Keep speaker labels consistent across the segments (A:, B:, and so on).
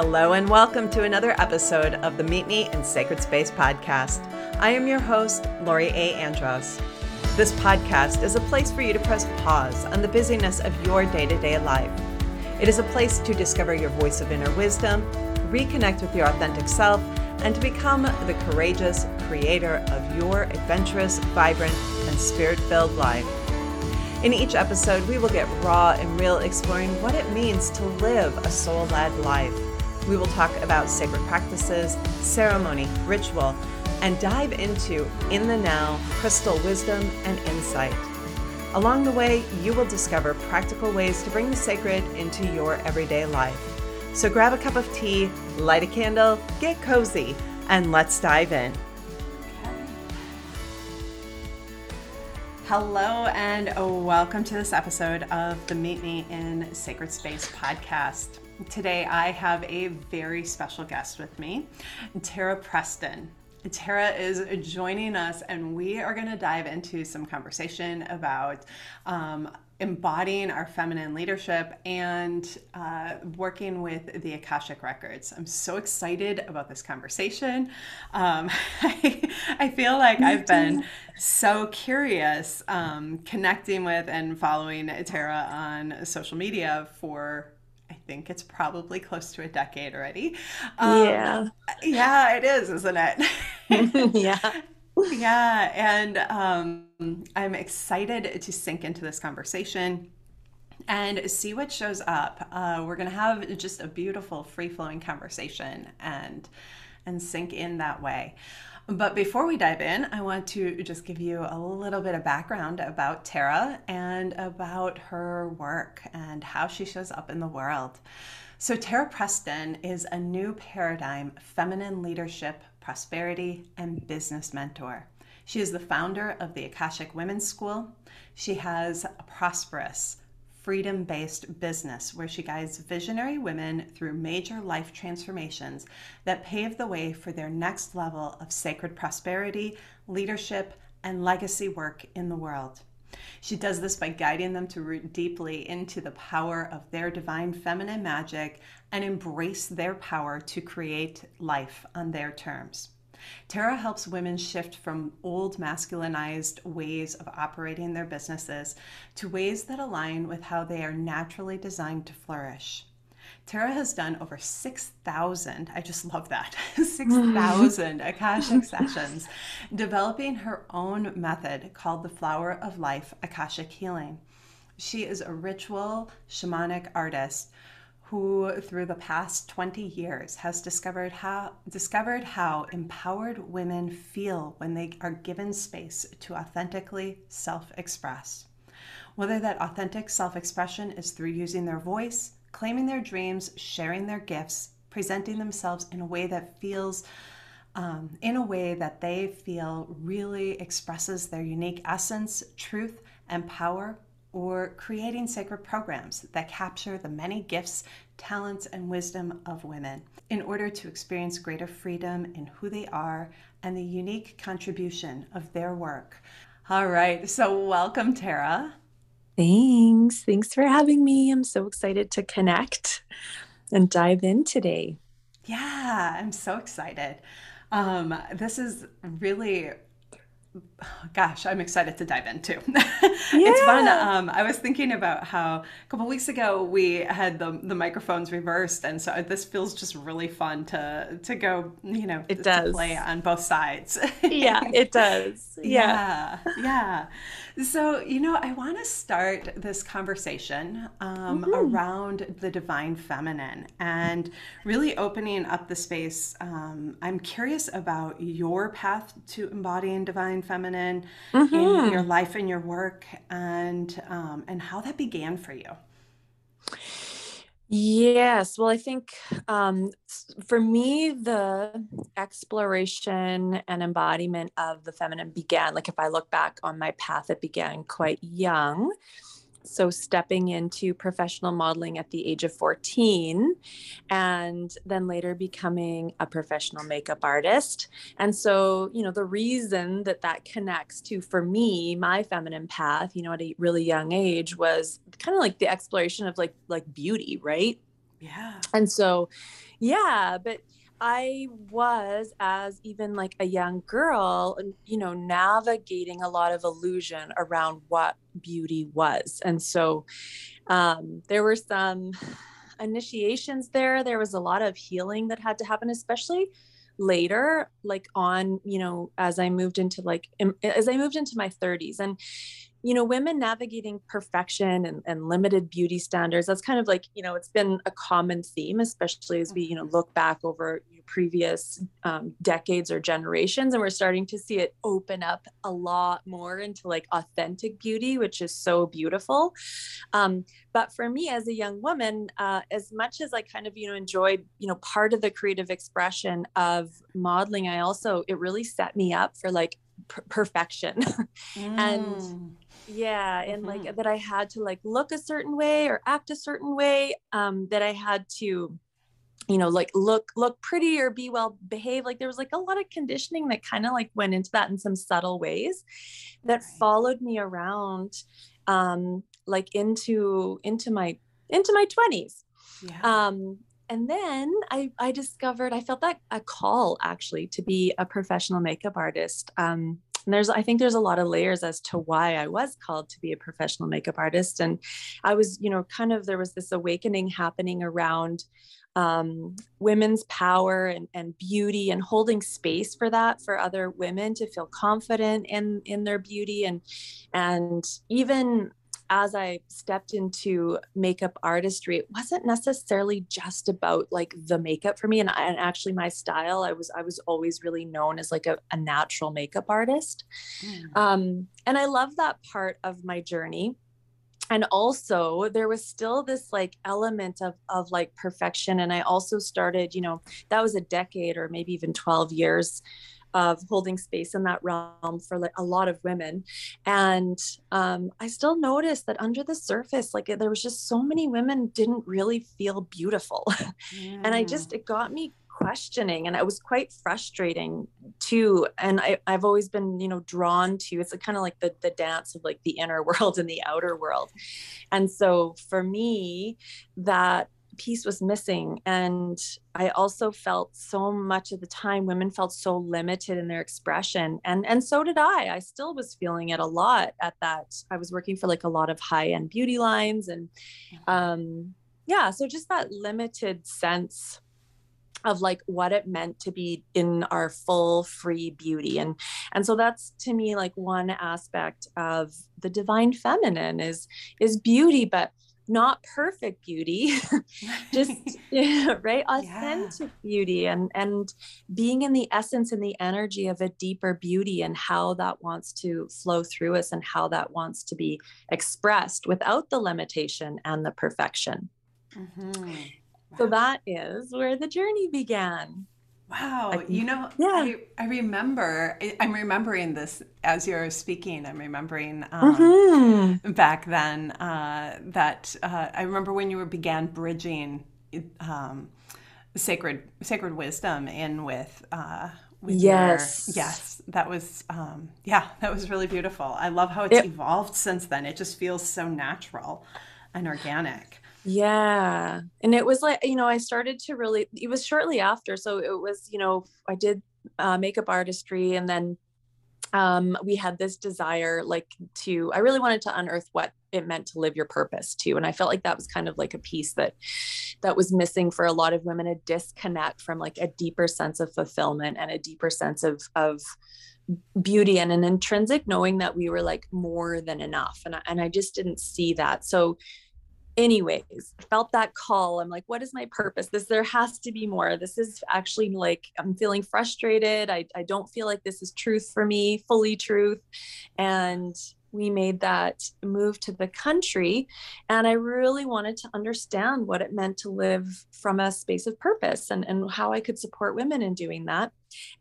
A: Hello, and welcome to another episode of the Meet Me in Sacred Space podcast. I am your host, Lori A. Andros. This podcast is a place for you to press pause on the busyness of your day to day life. It is a place to discover your voice of inner wisdom, reconnect with your authentic self, and to become the courageous creator of your adventurous, vibrant, and spirit filled life. In each episode, we will get raw and real exploring what it means to live a soul led life. We will talk about sacred practices, ceremony, ritual, and dive into in the now crystal wisdom and insight. Along the way, you will discover practical ways to bring the sacred into your everyday life. So grab a cup of tea, light a candle, get cozy, and let's dive in. Hello, and welcome to this episode of the Meet Me in Sacred Space podcast. Today, I have a very special guest with me, Tara Preston. Tara is joining us, and we are going to dive into some conversation about um, embodying our feminine leadership and uh, working with the Akashic Records. I'm so excited about this conversation. Um, I, I, feel like I've been so curious um, connecting with and following Tara on social media for I think it's probably close to a decade already.
B: Um, yeah.
A: Yeah, it is, isn't
B: it? yeah.
A: Yeah. And um, I'm excited to sink into this conversation and see what shows up. Uh, we're going to have just a beautiful, free flowing conversation and and sink in that way. But before we dive in, I want to just give you a little bit of background about Tara and about her work and how she shows up in the world. So, Tara Preston is a new paradigm feminine leadership, prosperity, and business mentor. She is the founder of the Akashic Women's School. She has a prosperous, freedom based business where she guides visionary women through major life transformations that pave the way for their next level of sacred prosperity, leadership, and legacy work in the world. She does this by guiding them to root deeply into the power of their divine feminine magic and embrace their power to create life on their terms. Tara helps women shift from old masculinized ways of operating their businesses to ways that align with how they are naturally designed to flourish. Tara has done over 6,000, I just love that, 6,000 Akashic sessions, developing her own method called the Flower of Life Akashic Healing. She is a ritual shamanic artist who through the past 20 years has discovered how discovered how empowered women feel when they are given space to authentically self-express. Whether that authentic self-expression is through using their voice, claiming their dreams, sharing their gifts, presenting themselves in a way that feels um, in a way that they feel really expresses their unique essence, truth, and power or creating sacred programs that capture the many gifts, talents, and wisdom of women in order to experience greater freedom in who they are and the unique contribution of their work. All right, so welcome, Tara.
B: Thanks. Thanks for having me. I'm so excited to connect and dive in today.
A: Yeah, I'm so excited. Um, this is really gosh, I'm excited to dive into. Yeah. it's fun. Um, I was thinking about how a couple weeks ago we had the the microphones reversed, and so this feels just really fun to to go, you know,
B: it does
A: play on both sides.
B: yeah, it does.
A: Yeah, yeah. yeah. So, you know, I want to start this conversation um, mm-hmm. around the divine feminine and really opening up the space. Um, I'm curious about your path to embodying divine feminine mm-hmm. in your life and your work, and um, and how that began for you.
B: Yes. Well, I think um, for me, the exploration and embodiment of the feminine began, like if I look back on my path, it began quite young so stepping into professional modeling at the age of 14 and then later becoming a professional makeup artist and so you know the reason that that connects to for me my feminine path you know at a really young age was kind of like the exploration of like like beauty right
A: Yeah.
B: And so, yeah, but I was, as even like a young girl, you know, navigating a lot of illusion around what beauty was. And so um, there were some initiations there. There was a lot of healing that had to happen, especially later, like on, you know, as I moved into like, as I moved into my 30s. And you know women navigating perfection and, and limited beauty standards that's kind of like you know it's been a common theme especially as we you know mm-hmm. look back over previous um, decades or generations and we're starting to see it open up a lot more into like authentic beauty which is so beautiful um, but for me as a young woman uh, as much as i kind of you know enjoyed you know part of the creative expression of modeling i also it really set me up for like perfection mm. and yeah and mm-hmm. like that i had to like look a certain way or act a certain way um that i had to you know like look look pretty or be well behaved like there was like a lot of conditioning that kind of like went into that in some subtle ways that right. followed me around um like into into my into my 20s yeah. um and then I, I discovered I felt that a call actually to be a professional makeup artist. Um, and there's I think there's a lot of layers as to why I was called to be a professional makeup artist. And I was, you know, kind of there was this awakening happening around um, women's power and, and beauty and holding space for that for other women to feel confident in in their beauty and and even as I stepped into makeup artistry, it wasn't necessarily just about like the makeup for me. And, and actually, my style, I was I was always really known as like a, a natural makeup artist, mm. um, and I love that part of my journey. And also, there was still this like element of of like perfection. And I also started, you know, that was a decade or maybe even twelve years of holding space in that realm for like a lot of women. And um, i still noticed that under the surface like there was just so many women didn't really feel beautiful. Yeah. and i just it got me questioning and it was quite frustrating too. And I, i've always been you know drawn to it's a kind of like the, the dance of like the inner world and the outer world. And so for me that piece was missing and i also felt so much of the time women felt so limited in their expression and and so did i. I still was feeling it a lot at that. I was working for like a lot of high end beauty lines and um yeah so just that limited sense of like what it meant to be in our full free beauty and and so that's to me like one aspect of the divine feminine is is beauty but not perfect beauty just right authentic yeah. beauty and and being in the essence and the energy of a deeper beauty and how that wants to flow through us and how that wants to be expressed without the limitation and the perfection mm-hmm. wow. so that is where the journey began
A: Wow. you know, yeah. I, I remember, I'm remembering this as you're speaking. I'm remembering um, mm-hmm. back then uh, that uh, I remember when you were began bridging um, sacred sacred wisdom in with. Uh, with
B: yes.
A: Your, yes. That was, um, yeah, that was really beautiful. I love how it's it, evolved since then. It just feels so natural and organic.
B: Yeah. And it was like, you know, I started to really, it was shortly after. So it was, you know, I did uh, makeup artistry and then um, we had this desire like to, I really wanted to unearth what it meant to live your purpose too. And I felt like that was kind of like a piece that, that was missing for a lot of women, a disconnect from like a deeper sense of fulfillment and a deeper sense of, of, beauty and an intrinsic knowing that we were like more than enough and I, and I just didn't see that so anyways felt that call. I'm like what is my purpose? This there has to be more. This is actually like i'm feeling frustrated. I, I don't feel like this is truth for me fully truth. And we made that move to the country. And i really wanted to understand what it meant to live from a space of purpose and, and how i could support women in doing that.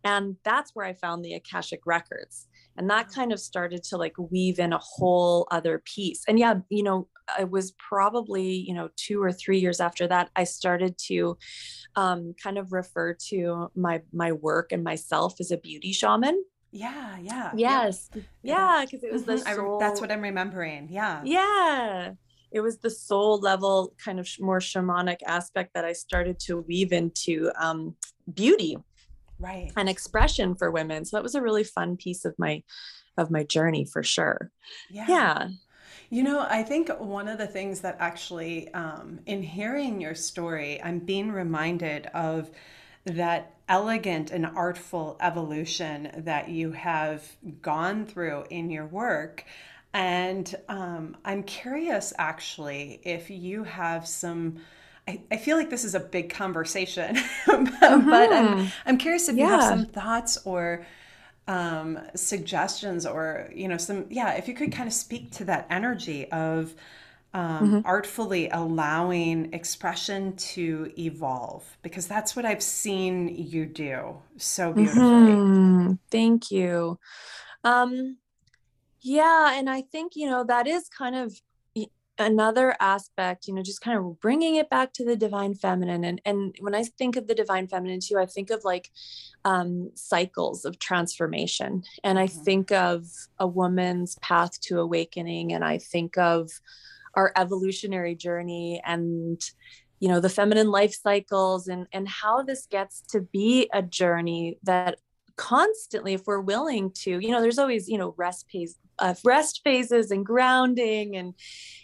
B: And that's where i found the akashic records and that kind of started to like weave in a whole other piece and yeah you know it was probably, you know, two or three years after that, I started to um, kind of refer to my my work and myself as a beauty shaman.
A: Yeah, yeah.
B: Yes. Yeah, because yeah, it was the
A: mm-hmm.
B: soul.
A: I, that's what I'm remembering. Yeah.
B: Yeah. it was the soul level kind of more shamanic aspect that I started to weave into um, beauty
A: right
B: an expression for women so that was a really fun piece of my of my journey for sure yeah, yeah.
A: You know, I think one of the things that actually, um, in hearing your story, I'm being reminded of that elegant and artful evolution that you have gone through in your work. And um, I'm curious actually if you have some. I, I feel like this is a big conversation, but, mm-hmm. but I'm, I'm curious if yeah. you have some thoughts or um, suggestions or you know some yeah if you could kind of speak to that energy of um, mm-hmm. artfully allowing expression to evolve because that's what I've seen you do so beautifully. Mm-hmm.
B: Thank you. Um, yeah, and I think you know that is kind of another aspect you know just kind of bringing it back to the divine feminine and and when i think of the divine feminine too i think of like um, cycles of transformation and i mm-hmm. think of a woman's path to awakening and i think of our evolutionary journey and you know the feminine life cycles and and how this gets to be a journey that constantly if we're willing to you know there's always you know rest phase uh, rest phases and grounding and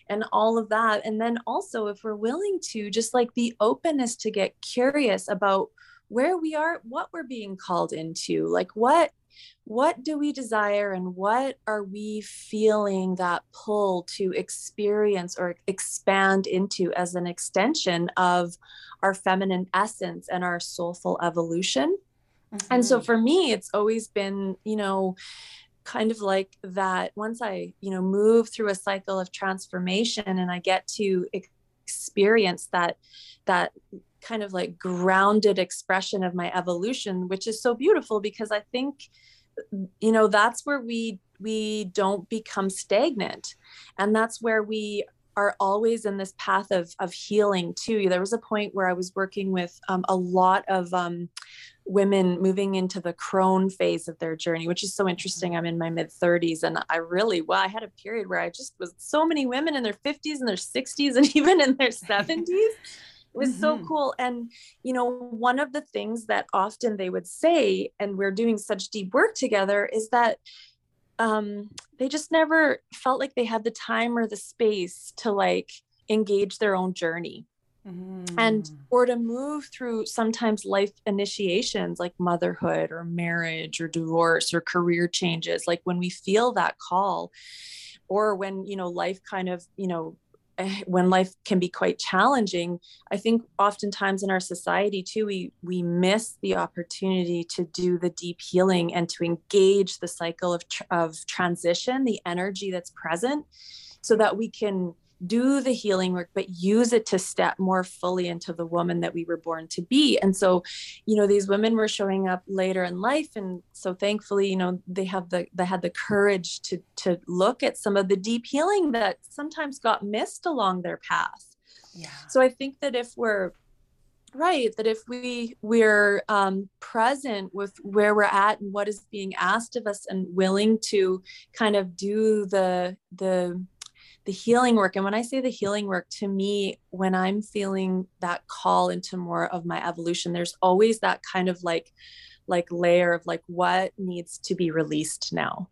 B: and all of that. And then also if we're willing to just like the openness to get curious about where we are what we're being called into like what what do we desire and what are we feeling that pull to experience or expand into as an extension of our feminine essence and our soulful evolution mm-hmm. and so mm-hmm. for me it's always been you know kind of like that once i you know move through a cycle of transformation and i get to experience that that kind of like grounded expression of my evolution which is so beautiful because i think you know that's where we we don't become stagnant and that's where we are always in this path of of healing too there was a point where i was working with um, a lot of um, women moving into the crone phase of their journey which is so interesting. I'm in my mid 30s and i really well i had a period where i just was so many women in their 50s and their 60s and even in their 70s it was mm-hmm. so cool. And you know one of the things that often they would say and we're doing such deep work together is that um, they just never felt like they had the time or the space to like engage their own journey mm-hmm. and or to move through sometimes life initiations like motherhood or marriage or divorce or career changes like when we feel that call or when you know life kind of you know Eh, when life can be quite challenging i think oftentimes in our society too we we miss the opportunity to do the deep healing and to engage the cycle of of transition the energy that's present so that we can do the healing work but use it to step more fully into the woman that we were born to be. And so you know these women were showing up later in life and so thankfully you know they have the they had the courage to to look at some of the deep healing that sometimes got missed along their path. Yeah. So i think that if we're right that if we we're um, present with where we're at and what is being asked of us and willing to kind of do the the the healing work and when i say the healing work to me when i'm feeling that call into more of my evolution there's always that kind of like like layer of like what needs to be released now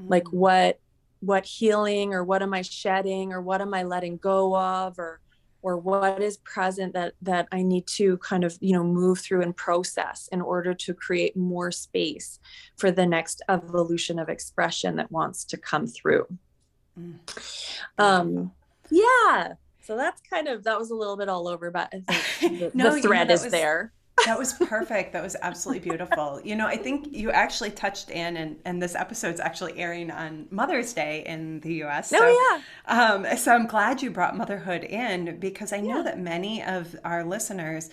B: mm. like what what healing or what am i shedding or what am i letting go of or or what is present that that i need to kind of you know move through and process in order to create more space for the next evolution of expression that wants to come through Mm. Um, yeah. So that's kind of that was a little bit all over, but I think the, no, the thread you know, is was, there.
A: that was perfect. That was absolutely beautiful. You know, I think you actually touched in, and, and this episode's actually airing on Mother's Day in the US.
B: Oh, so, oh,
A: yeah. Um, so I'm glad you brought motherhood in because I know yeah. that many of our listeners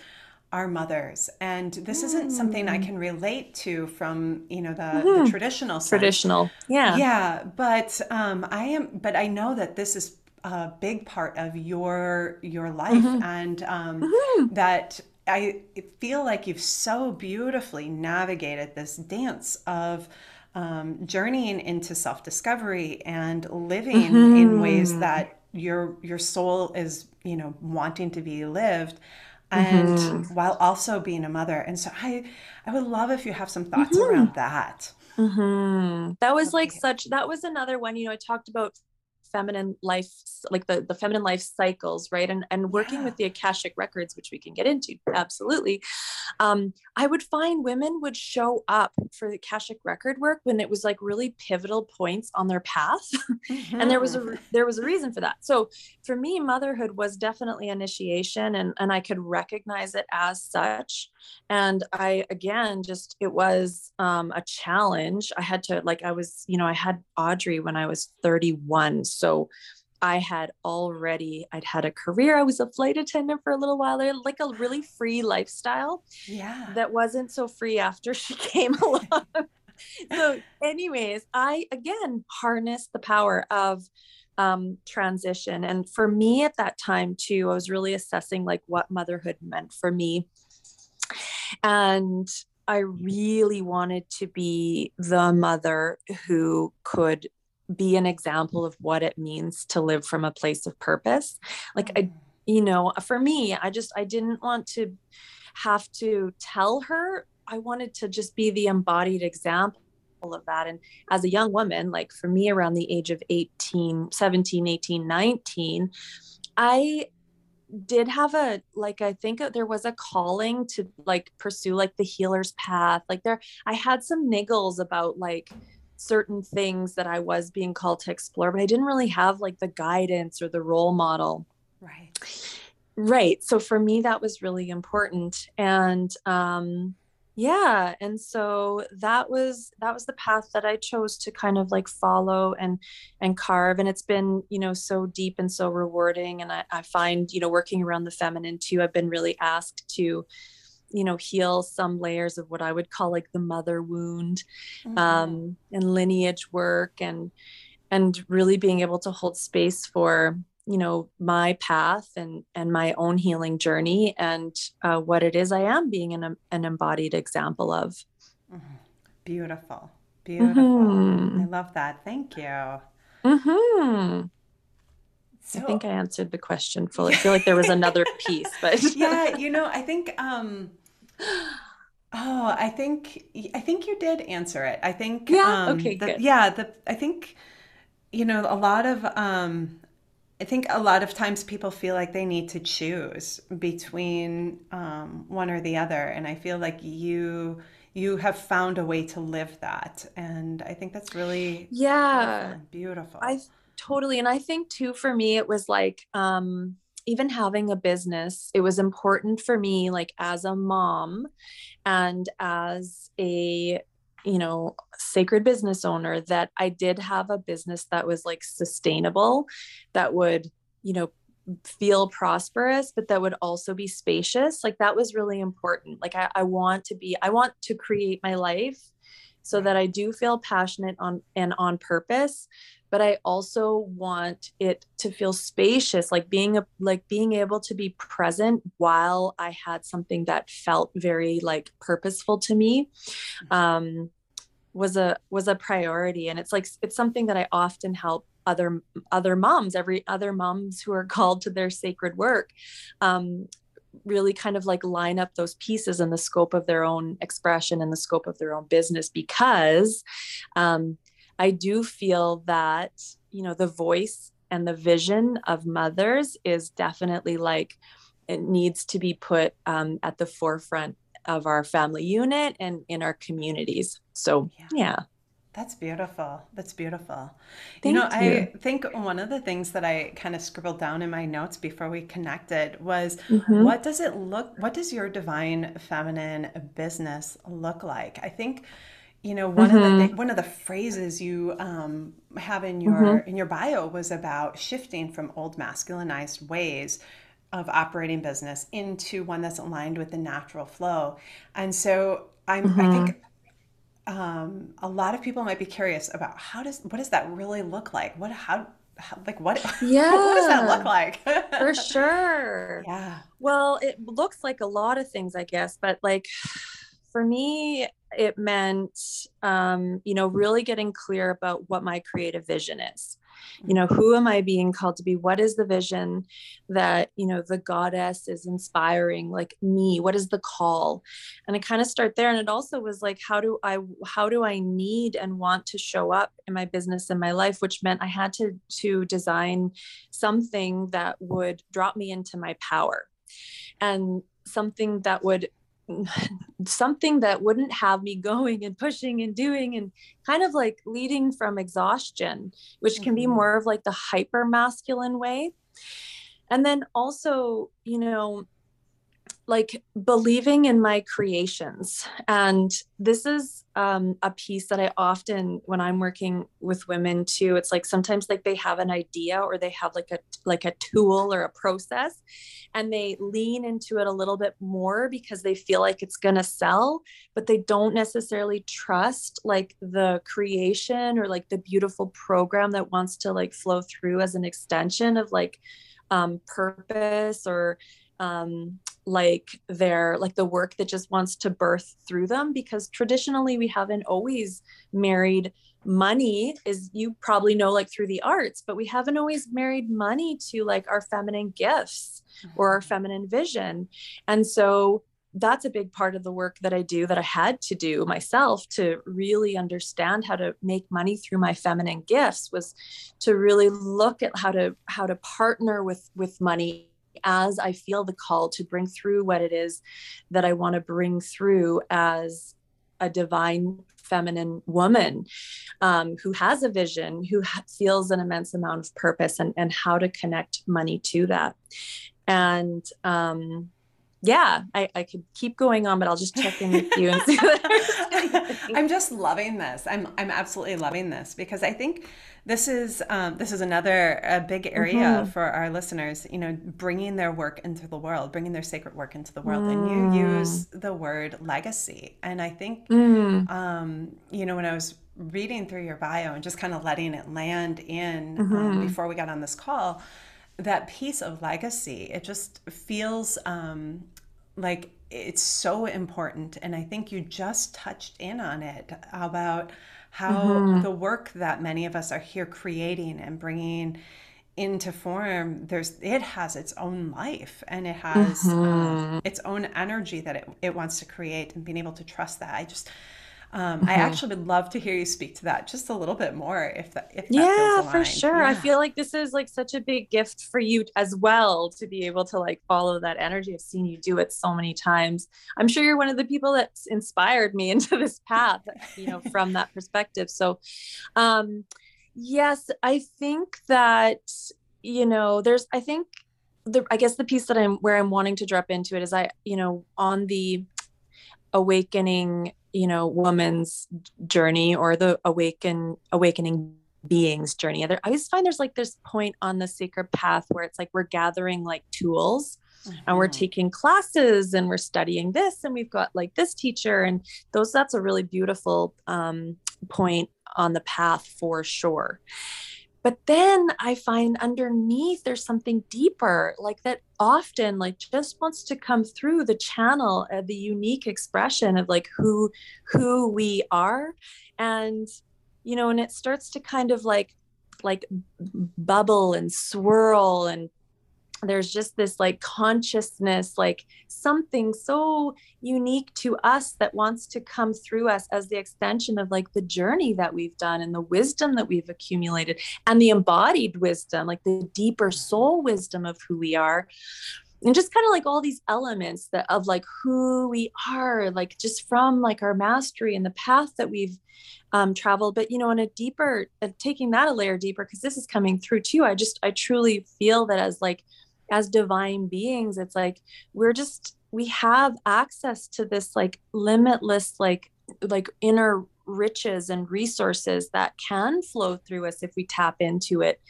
A: are mothers and this isn't something i mm. can relate to from you know the, mm-hmm. the traditional sense.
B: traditional yeah
A: yeah but um i am but i know that this is a big part of your your life mm-hmm. and um mm-hmm. that i feel like you've so beautifully navigated this dance of um, journeying into self discovery and living in ways mm-hmm. that your your soul is you know wanting to be lived and
B: Mm-hmm.
A: while also being a mother and so i i would love if you have some thoughts
B: Mm-hmm.
A: around that
B: hmm That was like such, that was another one, you know, I talked about feminine life, like the, the feminine life cycles, right? And, and working
A: Yeah.
B: with the Akashic records, which we can get into. Absolutely. Um, I would find women would show up for the Akashic record work when it was like really pivotal points on their path. and there was a
A: Mhm.
B: there was a reason for that so for me motherhood was definitely initiation and and i could recognize it as such and i again just it was um a challenge i had to like i was you know i had audrey when i was 31 so I had already, I'd had a career. I was a flight attendant for a little while like a really free lifestyle
A: yeah
B: that wasn't so free after she came along. so, anyways, I again harnessed the power of um, transition. And for me at that time, too, I was really assessing like what motherhood meant for me. And I really wanted to be the mother who could be an example of what it means to live from a place of purpose. Like, I mm. you know for me i just i didn't want to have to tell her. I wanted to just be the embodied example of that. And as a young woman like for me around the age of 18 17 18 19 i did have a like i think there was a calling to like pursue like the healer's path. Like there i had some niggles about like certain things that i was being called to explore but i didn't really have like the guidance or the role model.
A: Right.
B: Right. So for me that was really important. And um yeah. And so that was that was the path that i chose to kind of like follow and and carve. And it's been you know so deep and so rewarding. And i, I find you know working around the feminine too i've been really asked to you know heal some layers of what i would call like the mother wound
A: Mhm.
B: um and lineage work and and really being able to hold space for you know my path and and my own healing journey and uh, what it is i am being an, an embodied example of.
A: Mhm. beautiful. Beautiful. I
B: Mhm.
A: love that. Thank you.
B: Hmm
A: so
B: i think i answered the question fully. I feel like there was another piece but
A: yeah you know i think um oh i think i think you did answer it i think
B: Yeah?
A: um
B: Okay,
A: the,
B: good.
A: yeah the i think you know a lot of um i think a lot of times people feel like they need to choose between um one or the other and i feel like you you have found a way to live that and i think that's really
B: yeah
A: beautiful
B: I totally and I think too for me it was like um even having a business it was important for me like as a mom and as a you know sacred business owner that I did have a business that was like sustainable that would you know feel prosperous but that would also be spacious. Like that was really important. Like I, I want to be I want to create my life so that I do feel passionate on and on purpose but I also want it to feel spacious, like being a like being able to be present while I had something that felt very like purposeful to me. Um, was a was a priority and it's like it's something that i often help other other moms every other moms who are called to their sacred work um, really kind of like line up those pieces in the scope of their own expression and the scope of their own business because um, I do feel that, you know, the voice and the vision of mothers is definitely like it needs to be put um, at the forefront of our family unit and in our communities. So,
A: Yeah.
B: yeah.
A: That's beautiful. That's beautiful.
B: Thank you
A: know,
B: you.
A: I think one of the things that I kind of scribbled down in my notes before we connected was
B: Mhm.
A: what does it look, what does your divine feminine business look like? I think, you know, one of the
B: Mhm.
A: one of the phrases you um, have in your
B: Mhm.
A: in your bio was about shifting from old masculinized ways of operating business into one that's aligned with the natural flow. And so I'm, I
B: Mhm.
A: think um, a lot of people might be curious about how does what does that really look like? What how, how like what yeah what does that look like?
B: for sure.
A: Yeah.
B: Well, it looks like a lot of things, I guess, but like for me, it meant, um, you know, really getting clear about what my creative vision is. you know who am i being called to be? What is the vision that you know the goddess is inspiring like me? What is the call? And i kind of start there and it also was like how do i how do i need and want to show up in my business and my life? Which meant i had to to design something that would drop me into my power. And something that would something that wouldn't have me going and pushing and doing and kind of like leading from exhaustion, which can be mm-hmm. more of like the hyper masculine way. And then also, you know, like believing in my creations. And this is um, a piece that I often, when I'm working with women too, it's like sometimes like they have an idea or they have like a like a tool or a process, and they lean into it a little bit more because they feel like it's gonna sell, but they don't necessarily trust like the creation or like the beautiful program that wants to like flow through as an extension of like um, purpose or um, like their like the work that just wants to birth through them because traditionally we haven't always married money is you probably know like through the arts but we haven't always married money to like our feminine gifts or our mm-hmm. feminine vision and so that's a big part of the work that I do that I had to do myself to really understand how to make money through my feminine gifts was to really look at how to how to partner with with money as I feel the call to bring through what it is that I want to bring through as a divine feminine woman um, who has a vision, who ha- feels an immense amount of purpose, and, and how to connect money to that. And um, yeah, I, I could keep going on, but I'll just check in with you and see.
A: I'm just loving this. I'm I'm absolutely loving this because I think this is um, this is another a big area mm-hmm. for our listeners. You know, bringing their work into the world, bringing their sacred work into the world, mm. and you use mm. the word legacy, and I think mm. um, you know when I was reading through your bio and just kind of letting it land in um, mm-hmm. um, before we got on this call that piece of legacy it just feels um, like it's so important and i think you just touched in on it about how mm-hmm. the work that many of us are here creating and bringing into form there's it has its own life and it has uh, mm-hmm. its own energy that it, it wants to create and being able to trust that i just um, mm-hmm. I actually would love to hear you speak to that just a little bit more, if that, if that
B: yeah, for sure. Yeah. I feel like this is like such a big gift for you as well to be able to like follow that energy. I've seen you do it so many times. I'm sure you're one of the people that's inspired me into this path, you know, from that perspective. So, um, yes, I think that you know, there's, I think the, I guess the piece that I'm where I'm wanting to drop into it is I, you know, on the awakening you know woman's journey or the awaken awakening being's journey i always find there's like this point on the sacred path where it's like we're gathering like tools mm-hmm. and we're mm-hmm. taking classes and we're studying this and we've got like this teacher and those that's a really beautiful um, point on the path for sure but then i find underneath there's something deeper like that often like just wants to come through the channel of the unique expression of like who who we are. And you know and it starts to kind of like like bubble and swirl and there's just this like consciousness like something so unique to us that wants to come through us as the extension of like the journey that we've done and the wisdom that we've accumulated and the embodied wisdom like the deeper soul wisdom of who we are. And just kind of like all these elements that of like who we are like just from like our mastery and the path that we've um, traveled. But you know in a deeper uh, taking that a layer deeper because this is coming through too i just i truly feel that as like as divine beings it's like we're just we have access to this like limitless like like inner riches and resources that can flow through us if we tap into it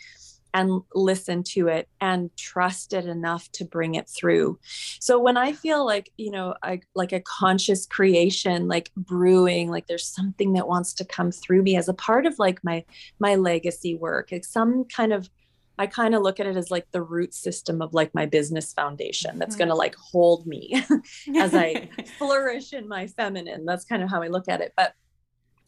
B: and listen to it and trust it enough to bring it through. So when I feel like, you know, I like a conscious creation like brewing, like there's something that wants to come through me as a part of like my my legacy work, like some kind of I kind of look at it as like the root system of like my business foundation that's mm-hmm. going to like hold me as I flourish in my feminine. That's kind of how I look at it. But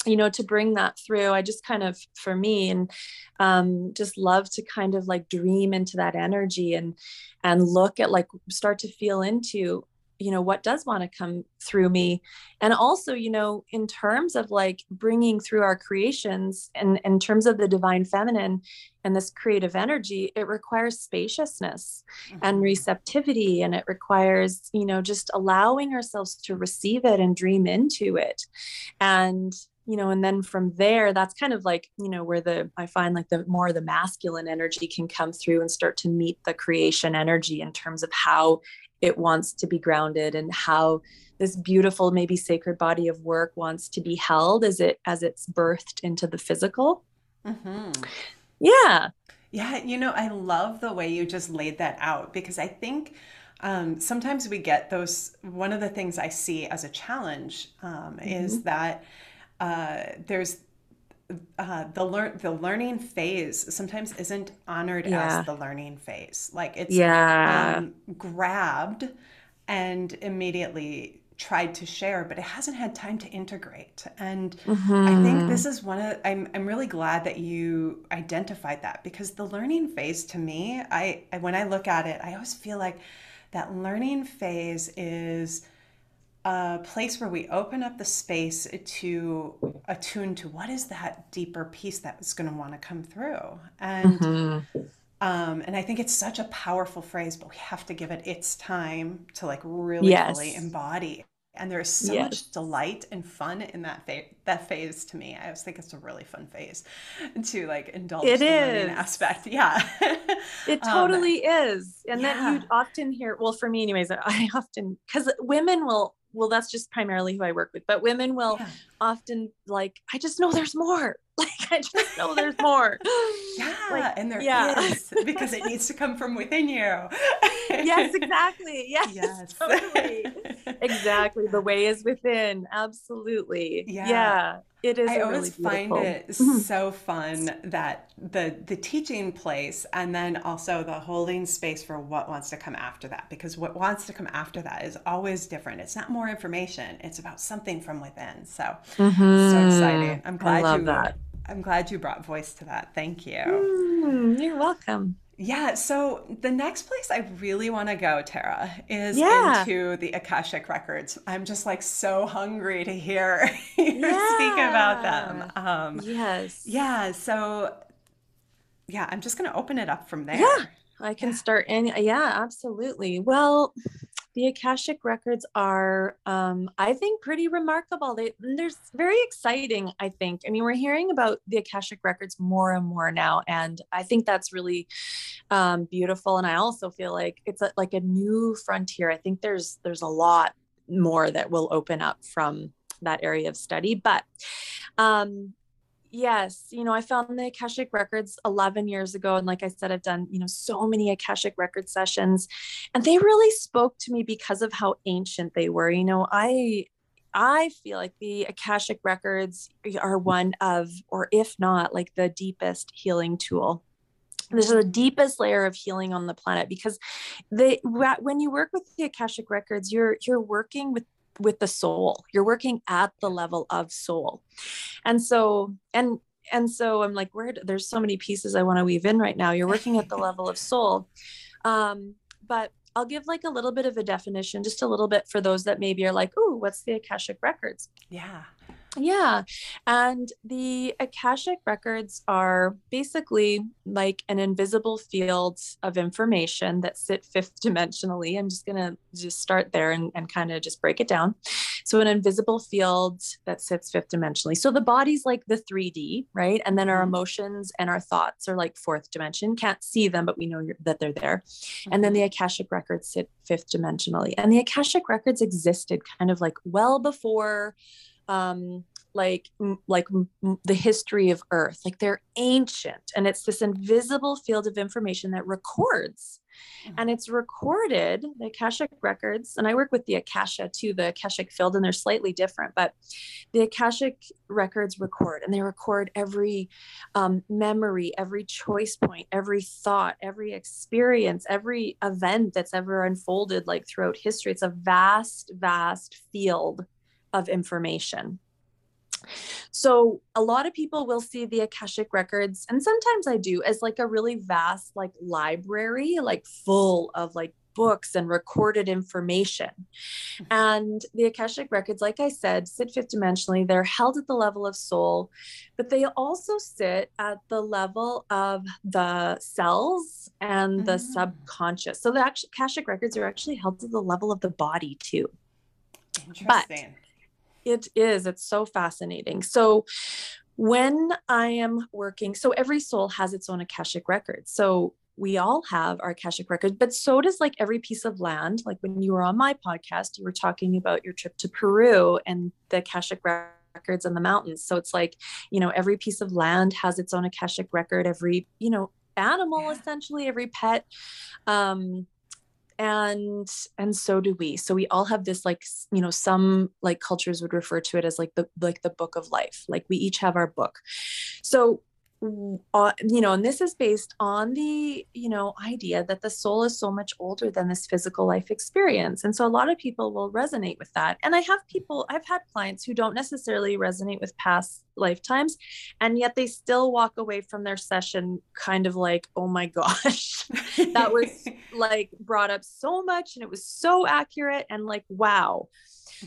B: you know to bring that through i just kind of for me and um, just love to kind of like dream into that energy and and look at like start to feel into you know what does want to come through me and also you know in terms of like bringing through our creations and in terms of the divine feminine and this creative energy it requires spaciousness mm-hmm. and receptivity and it requires you know just allowing ourselves to receive it and dream into it and you know and then from there that's kind of like you know where the i find like the more the masculine energy can come through and start to meet the creation energy in terms of how it wants to be grounded and how this beautiful maybe sacred body of work wants to be held as it as it's birthed into the physical mm-hmm. yeah
A: yeah you know i love the way you just laid that out because i think um, sometimes we get those one of the things i see as a challenge um, mm-hmm. is that uh, there's uh, the learn the learning phase sometimes isn't honored yeah. as the learning phase. Like it's yeah. um, grabbed and immediately tried to share, but it hasn't had time to integrate. And mm-hmm. I think mm-hmm. this is one of I'm I'm really glad that you identified that because the learning phase to me, I, I when I look at it, I always feel like that learning phase is a place where we open up the space to attune to what is that deeper piece that's going to want to come through and mm-hmm. um, and i think it's such a powerful phrase but we have to give it its time to like really yes. fully embody and there's so yes. much delight and fun in that phase that phase to me i always think it's a really fun phase to like indulge it the is. aspect yeah
B: it um, totally um, is and yeah. then you often hear well for me anyways i often because women will well that's just primarily who i work with but women will yeah. often like i just know there's more like i just know there's more
A: yeah like, and there yeah. is because it needs to come from within you
B: yes exactly. Yes, yes. totally. Exactly the way is within absolutely. Yeah, yeah it is
A: i always really find it mm-hmm. so fun that the the teaching place and then also the holding space for what wants to come after that because what wants to come after that is always different. It's not more information it's about something from within. So mm-hmm. so exciting. I'm glad you that. i'm glad you brought voice to that. Thank you.
B: Mm, you're welcome
A: yeah. So the next place I really want to go, Tara, is yeah. into the Akashic records. I'm just like so hungry to hear you yeah. speak about them. Um,
B: yes.
A: Yeah. So yeah, I'm just going to open it up from there.
B: Yeah. I can yeah. start in. Yeah, absolutely. Well, the Akashic records are, um, I think, pretty remarkable. They, they're very exciting, I think. I mean, we're hearing about the Akashic records more and more now. And I think that's really um, beautiful. And I also feel like it's a, like a new frontier. I think there's there's a lot more that will open up from that area of study. But um, Yes, you know, I found the Akashic records 11 years ago and like I said I've done, you know, so many Akashic record sessions and they really spoke to me because of how ancient they were. You know, I I feel like the Akashic records are one of or if not like the deepest healing tool this is the deepest layer of healing on the planet because they when you work with the akashic records you're you're working with with the soul. You're working at the level of soul. And so and and so i'm like where there's so many pieces i want to weave in right now. You're working at the level of soul. Um but i'll give like a little bit of a definition just a little bit for those that maybe are like oh what's the akashic records?
A: Yeah
B: yeah. And the Akashic records are basically like an invisible field of information that sit fifth dimensionally. I'm just going to just start there and, and kind of just break it down. So, an invisible field that sits fifth dimensionally. So, the body's like the 3D, right? And then our mm-hmm. emotions and our thoughts are like fourth dimension. Can't see them, but we know that they're there. And then mm-hmm. the Akashic records sit fifth dimensionally. And the Akashic records existed kind of like well before um, like like the history of earth. Like they're ancient and it's this invisible field of information that records. Mm. and it's recorded the akashic records and i work with the akasha too the akashic field and they're slightly different but the akashic records record and they record every um, memory every choice point every thought every experience every event that's ever unfolded like throughout history. It's a vast vast field of information. so a lot of people will see the akashic records and sometimes i do as like a really vast like library like full of like books and recorded information. And the Akashic records, like I said, sit fifth dimensionally. They're held at the level of soul, but they also sit at the level of the cells and the mm-hmm. subconscious. So the Akashic records are actually held at the level of the body too.
A: Interesting. But
B: it is, it's so fascinating. So when I am working, so every soul has its own Akashic record. So we all have our Akashic records, but so does like every piece of land. Like when you were on my podcast, you were talking about your trip to Peru and the Akashic records in the mountains. So it's like, you know, every piece of land has its own Akashic record, every, you know, animal yeah. essentially, every pet. Um, and and so do we. So we all have this like you know some like cultures would refer to it as like the like the book of life. Like we each have our book. So uh, you know, and this is based on the, you know, idea that the soul is so much older than this physical life experience. And so a lot of people will resonate with that. And I have people, I've had clients who don't necessarily resonate with past lifetimes, and yet they still walk away from their session kind of like, oh my gosh, that was like brought up so much and it was so accurate and like, wow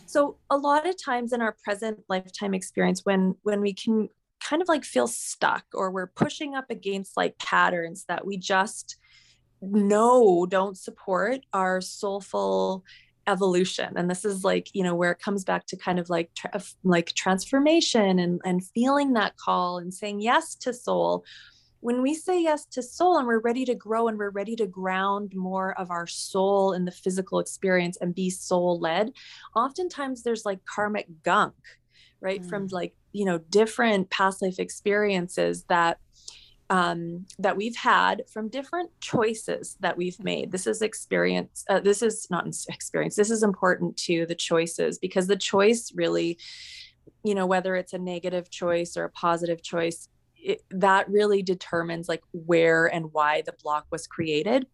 B: so a lot of times in our present lifetime experience when when we can kind of like feel stuck or we're pushing up against like patterns that we just know don't support our soulful evolution. And this is like you know where it comes back to kind of like tra- like transformation and and feeling that call and saying yes to soul. When we say yes to soul and we're ready to grow and we're ready to ground more of our soul in the physical experience and be soul led oftentimes there's like karmic gunk right mm. from like you know different past life experiences that um, that we've had from different choices that we've made. This is experience. Uh, this is not experience. This is important to the choices because the choice really, you know, whether it's a negative choice or a positive choice, it, that really determines like where and why the block was created.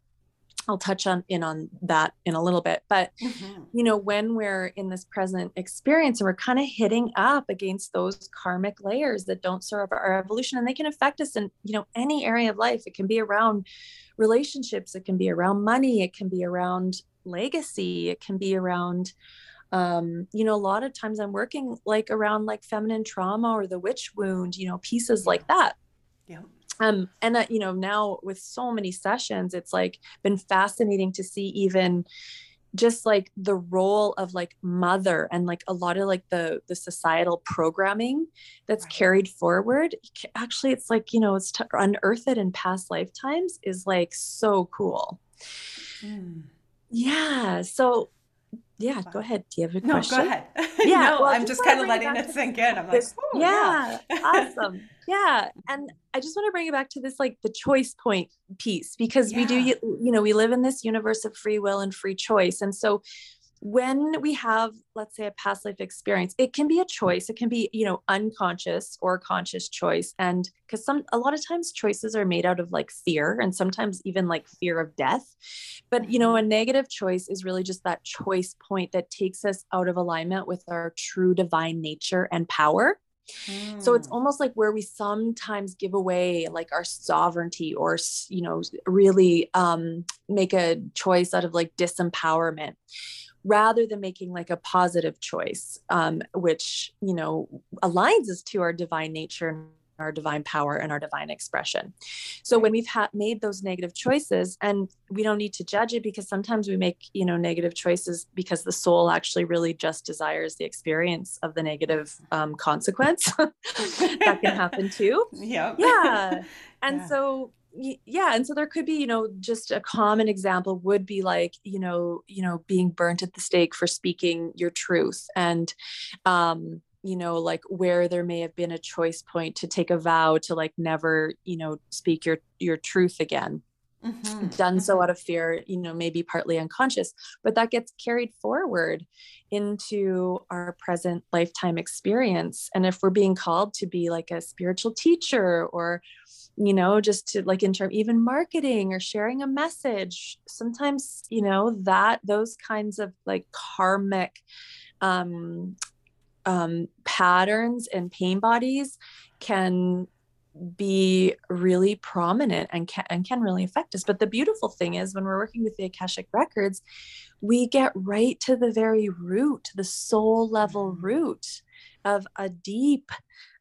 B: I'll touch on in on that in a little bit. But mm-hmm. you know, when we're in this present experience and we're kind of hitting up against those karmic layers that don't serve our evolution and they can affect us in, you know, any area of life. It can be around relationships, it can be around money, it can be around legacy, it can be around um, you know, a lot of times I'm working like around like feminine trauma or the witch wound, you know, pieces like that.
A: Yeah
B: um and uh, you know now with so many sessions it's like been fascinating to see even just like the role of like mother and like a lot of like the the societal programming that's right. carried forward actually it's like you know it's to unearth it in past lifetimes is like so cool mm. yeah so yeah go ahead. Do you have a
A: no,
B: question?
A: go ahead. Yeah no, well, i'm just kind of letting it sink in. I'm like oh,
B: yeah, yeah. awesome. Yeah and i just want to bring it back to this like the choice point piece because yeah. we do you know we live in this universe of free will and free choice and so when we have let's say a past life experience it can be a choice. It can be you know unconscious or conscious choice. And because some a lot of times choices are made out of like fear and sometimes even like fear of death. But you know a mm-hmm. negative choice is really just that choice point that takes us out of alignment with our true divine nature and power. So it's mm. almost like where we sometimes give away like our sovereignty or you know really um make a choice out of like disempowerment rather than making like a positive choice um which you know aligns us to our divine nature and our divine power and our divine expression. So when we've had made those negative choices and we don't need to judge it because sometimes we make, you know, negative choices because the soul actually really just desires the experience of the negative um, consequence that can happen too.
A: Yeah.
B: Yeah. And yeah. so yeah and so there could be you know just a common example would be like you know you know being burnt at the stake for speaking your truth and um you know like where there may have been a choice point to take a vow to like never you know speak your your truth again mm-hmm. done so mm-hmm. out of fear you know maybe partly unconscious but that gets carried forward into our present lifetime experience and if we're being called to be like a spiritual teacher or you know just to like in term even marketing or sharing a message sometimes you know that those kinds of like karmic um um, patterns and pain bodies can be really prominent and can, and can really affect us. But the beautiful thing is when we're working with the Akashic records, we get right to the very root, the soul level mm-hmm. root of a deep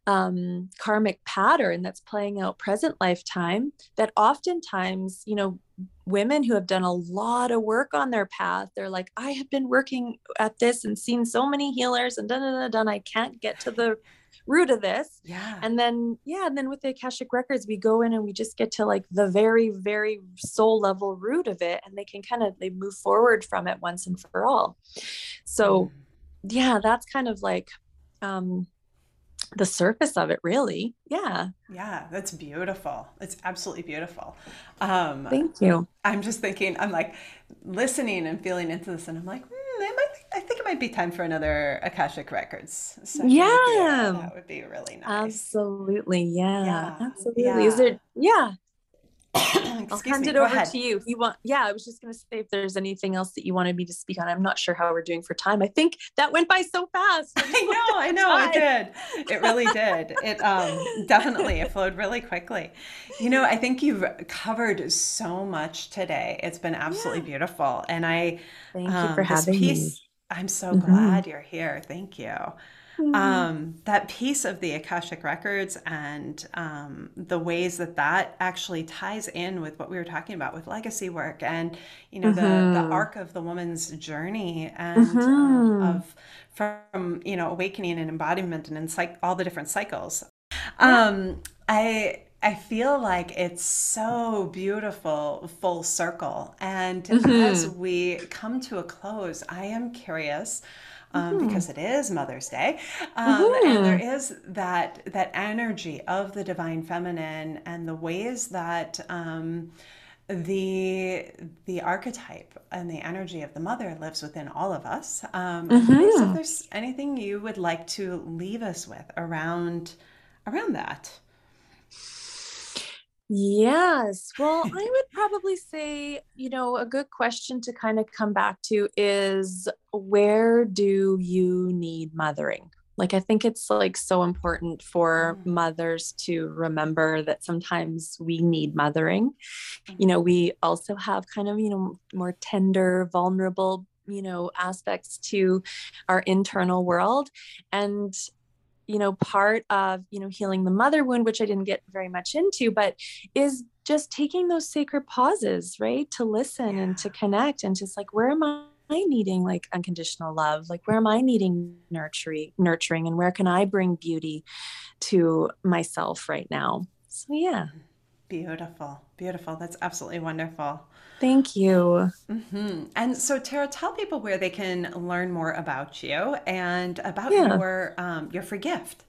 B: um, karmic pattern that's playing out present lifetime that oftentimes, you know, women who have done a lot of work on their path, they're like, I have been working at this and seen so many healers and done, done, done. I can't get to the root of this.
A: Yeah.
B: And then, yeah, and then with the Akashic records, we go in and we just get to like the very, very soul level root of it. And they can kind of, they move forward from it once and for all. So, mm. yeah, that's kind of like, um, the surface of it really yeah
A: yeah that's beautiful it's absolutely beautiful um
B: thank you
A: i'm just thinking i'm like listening and feeling into this and i'm like mm, it might I think it might be time for another Akashic Records.
B: Yeah.
A: That would be really nice.
B: Absolutely. Yeah. yeah. Absolutely. Yeah. Is it? Yeah. I'll hand me. it Go over ahead. to you. You want, yeah, I was just going to say if there's anything else that you wanted me to speak on. I'm not sure how we're doing for time. I think that went by so fast.
A: I know, I know, it did. It really did. It um, definitely it flowed really quickly. You know, I think you've covered so much today. It's been absolutely yeah. beautiful, and I
B: thank you um, for having piece, me.
A: I'm so mm-hmm. glad you're here. Thank you. Mm-hmm. Um, that piece of the Akashic Records and um, the ways that that actually ties in with what we were talking about with legacy work and, you know, mm-hmm. the, the arc of the woman's journey and um, mm-hmm. of from, you know, awakening and embodiment and in psych- all the different cycles. Um, I, I feel like it's so beautiful, full circle. And mm-hmm. as we come to a close, I am curious. Um, mm-hmm. because it is Mother's Day, um, mm-hmm. and there is that that energy of the divine feminine and the ways that um, the the archetype and the energy of the mother lives within all of us. Um, mm-hmm. if there's anything you would like to leave us with around around that.
B: Yes. Well, I would probably say, you know, a good question to kind of come back to is where do you need mothering? Like, I think it's like so important for mm. mothers to remember that sometimes we need mothering. You know, we also have kind of, you know, more tender, vulnerable, you know, aspects to our internal world. And you know part of you know healing the mother wound which i didn't get very much into but is just taking those sacred pauses right to listen yeah. and to connect and just like where am i needing like unconditional love? Like where am i needing nurturing nurturing and where can i bring beauty to myself right now? So yeah
A: beautiful beautiful that's absolutely wonderful
B: Thank you.
A: Mm-hmm. And so, Tara, tell people where they can learn more about you and about yeah. your um, your free gift.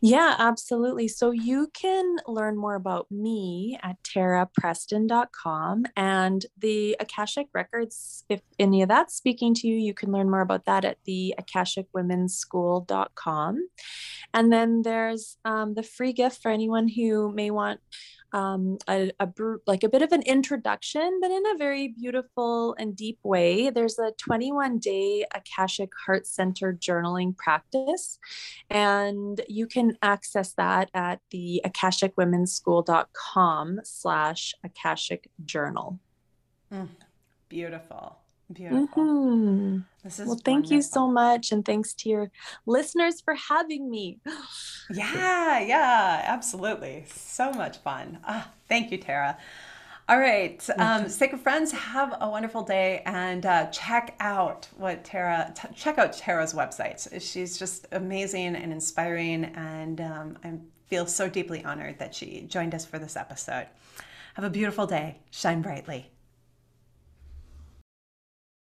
B: Yeah, absolutely. So you can learn more about me at tarapreston.com and the Akashic Records. If any of that's speaking to you, you can learn more about that at the akashicwomenschool.com. And then there's um, the free gift for anyone who may want um, a, a like a bit of an introduction, but in a very beautiful and deep way. There's a 21 day Akashic Heart Center journaling practice, and you can access that at the akashicwomenschool.com slash Akashic Journal.
A: Mm, beautiful. Beautiful. Mm-hmm.
B: This is well, thank wonderful. you so much. And thanks to your listeners for having me.
A: yeah, yeah, absolutely. So much fun. Ah, thank you, Tara. All right, um, sacred friends, have a wonderful day and uh, check out what Tara, t- check out Tara's website. She's just amazing and inspiring, and um, I feel so deeply honored that she joined us for this episode. Have a beautiful day. Shine brightly.